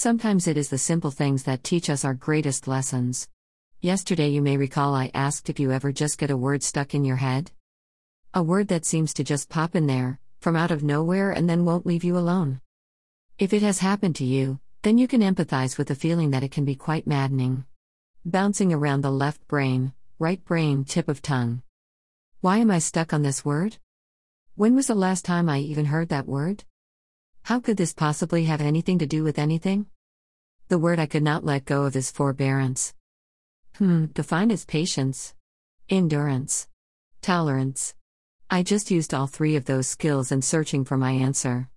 Sometimes it is the simple things that teach us our greatest lessons. Yesterday, you may recall I asked if you ever just get a word stuck in your head. A word that seems to just pop in there, from out of nowhere, and then won't leave you alone. If it has happened to you, then you can empathize with the feeling that it can be quite maddening. Bouncing around the left brain, right brain, tip of tongue. Why am I stuck on this word? When was the last time I even heard that word? How could this possibly have anything to do with anything? The word I could not let go of is forbearance. Hmm, defined as patience, endurance, tolerance. I just used all three of those skills in searching for my answer.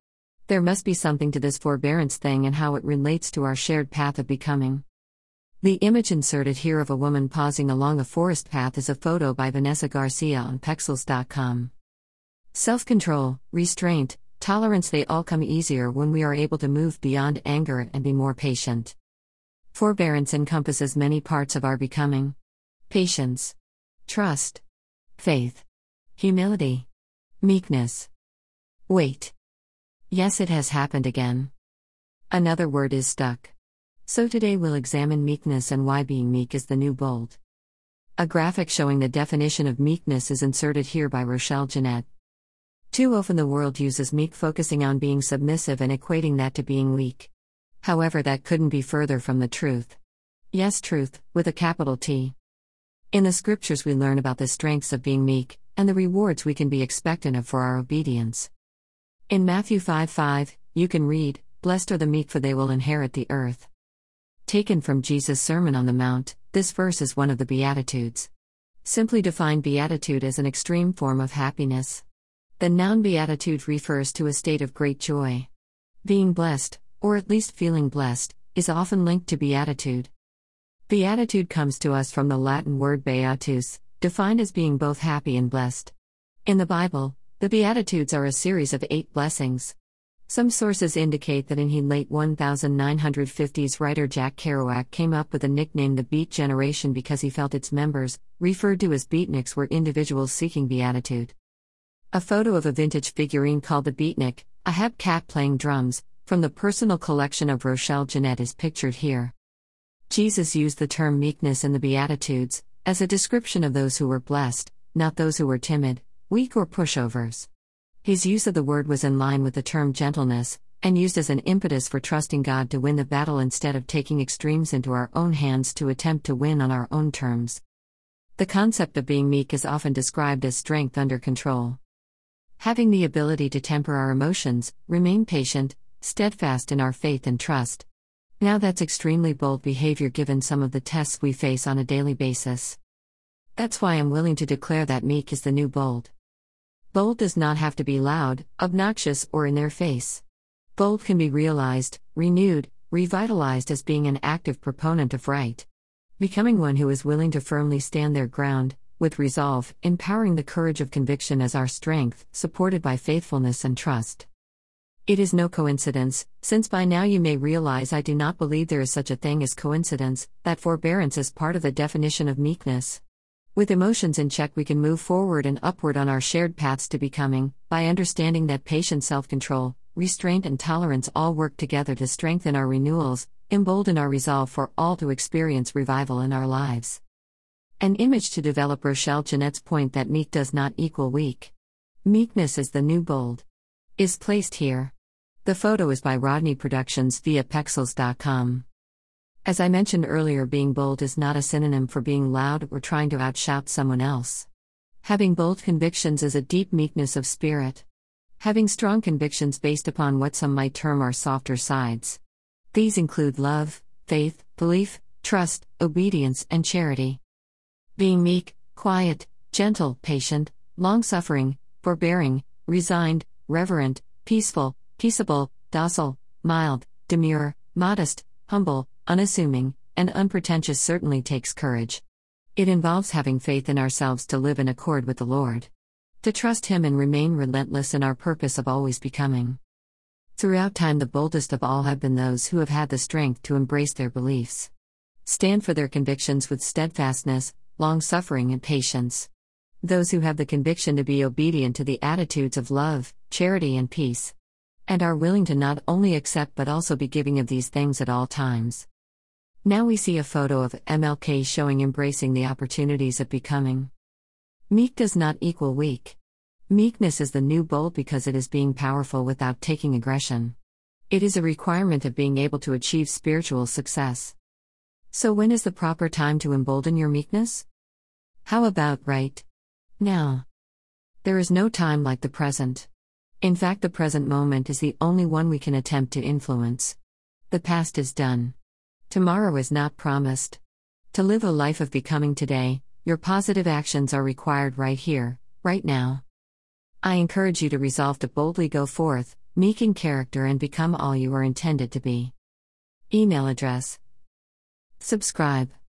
There must be something to this forbearance thing and how it relates to our shared path of becoming. The image inserted here of a woman pausing along a forest path is a photo by Vanessa Garcia on Pexels.com. Self control, restraint, tolerance they all come easier when we are able to move beyond anger and be more patient. Forbearance encompasses many parts of our becoming patience, trust, faith, humility, meekness. Wait. Yes, it has happened again. Another word is stuck. So today we'll examine meekness and why being meek is the new bold. A graphic showing the definition of meekness is inserted here by Rochelle Jeanette. Too often the world uses meek focusing on being submissive and equating that to being weak. However, that couldn't be further from the truth. Yes, truth, with a capital T. In the scriptures, we learn about the strengths of being meek and the rewards we can be expectant of for our obedience. In Matthew 5 5, you can read, Blessed are the meek, for they will inherit the earth. Taken from Jesus' Sermon on the Mount, this verse is one of the Beatitudes. Simply define beatitude as an extreme form of happiness. The noun beatitude refers to a state of great joy. Being blessed, or at least feeling blessed, is often linked to beatitude. Beatitude comes to us from the Latin word beatus, defined as being both happy and blessed. In the Bible, the Beatitudes are a series of eight blessings. Some sources indicate that in the late 1950s writer Jack Kerouac came up with the nickname the Beat Generation because he felt its members, referred to as beatniks, were individuals seeking beatitude. A photo of a vintage figurine called the Beatnik, a hep cat playing drums, from the personal collection of Rochelle Jeanette is pictured here. Jesus used the term meekness in the Beatitudes, as a description of those who were blessed, not those who were timid, weak, or pushovers. His use of the word was in line with the term gentleness, and used as an impetus for trusting God to win the battle instead of taking extremes into our own hands to attempt to win on our own terms. The concept of being meek is often described as strength under control. Having the ability to temper our emotions, remain patient, steadfast in our faith and trust. Now that's extremely bold behavior given some of the tests we face on a daily basis. That's why I'm willing to declare that meek is the new bold. Bold does not have to be loud, obnoxious, or in their face. Bold can be realized, renewed, revitalized as being an active proponent of right. Becoming one who is willing to firmly stand their ground, with resolve, empowering the courage of conviction as our strength, supported by faithfulness and trust. It is no coincidence, since by now you may realize I do not believe there is such a thing as coincidence, that forbearance is part of the definition of meekness. With emotions in check, we can move forward and upward on our shared paths to becoming, by understanding that patient self control, restraint, and tolerance all work together to strengthen our renewals, embolden our resolve for all to experience revival in our lives. An image to develop Rochelle Jeanette's point that meek does not equal weak. Meekness is the new bold. Is placed here. The photo is by RODNAE Productions via Pexels.com. As I mentioned earlier, being bold is not a synonym for being loud or trying to outshout someone else. Having bold convictions is a deep meekness of spirit. Having strong convictions based upon what some might term our softer sides. These include love, faith, belief, trust, obedience, and charity being meek, quiet, gentle, patient, long suffering, forbearing, resigned, reverent, peaceful, peaceable, docile, mild, demure, modest, humble, unassuming, and unpretentious certainly takes courage. It involves having faith in ourselves to live in accord with the Lord. To trust Him and remain relentless in our purpose of always becoming. Throughout time, the boldest of all have been those who have had the strength to embrace their beliefs. Stand for their convictions with steadfastness, long suffering, and patience. Those who have the conviction to be obedient to the attitudes of love, charity, and peace. and are willing to not only accept but also be giving of these things at all times. Now we see a photo of MLK showing embracing the opportunities of becoming. Meek does not equal weak. Meekness is the new bold because it is being powerful without taking aggression. It is a requirement of being able to achieve spiritual success. So, when is the proper time to embolden your meekness? How about right now? There is no time like the present. In fact, the present moment is the only one we can attempt to influence. The past is done. Tomorrow is not promised. To live a life of becoming today, your positive actions are required right here, right now. I encourage you to resolve to boldly go forth, meek in character, and become all you are intended to be. Email address Subscribe.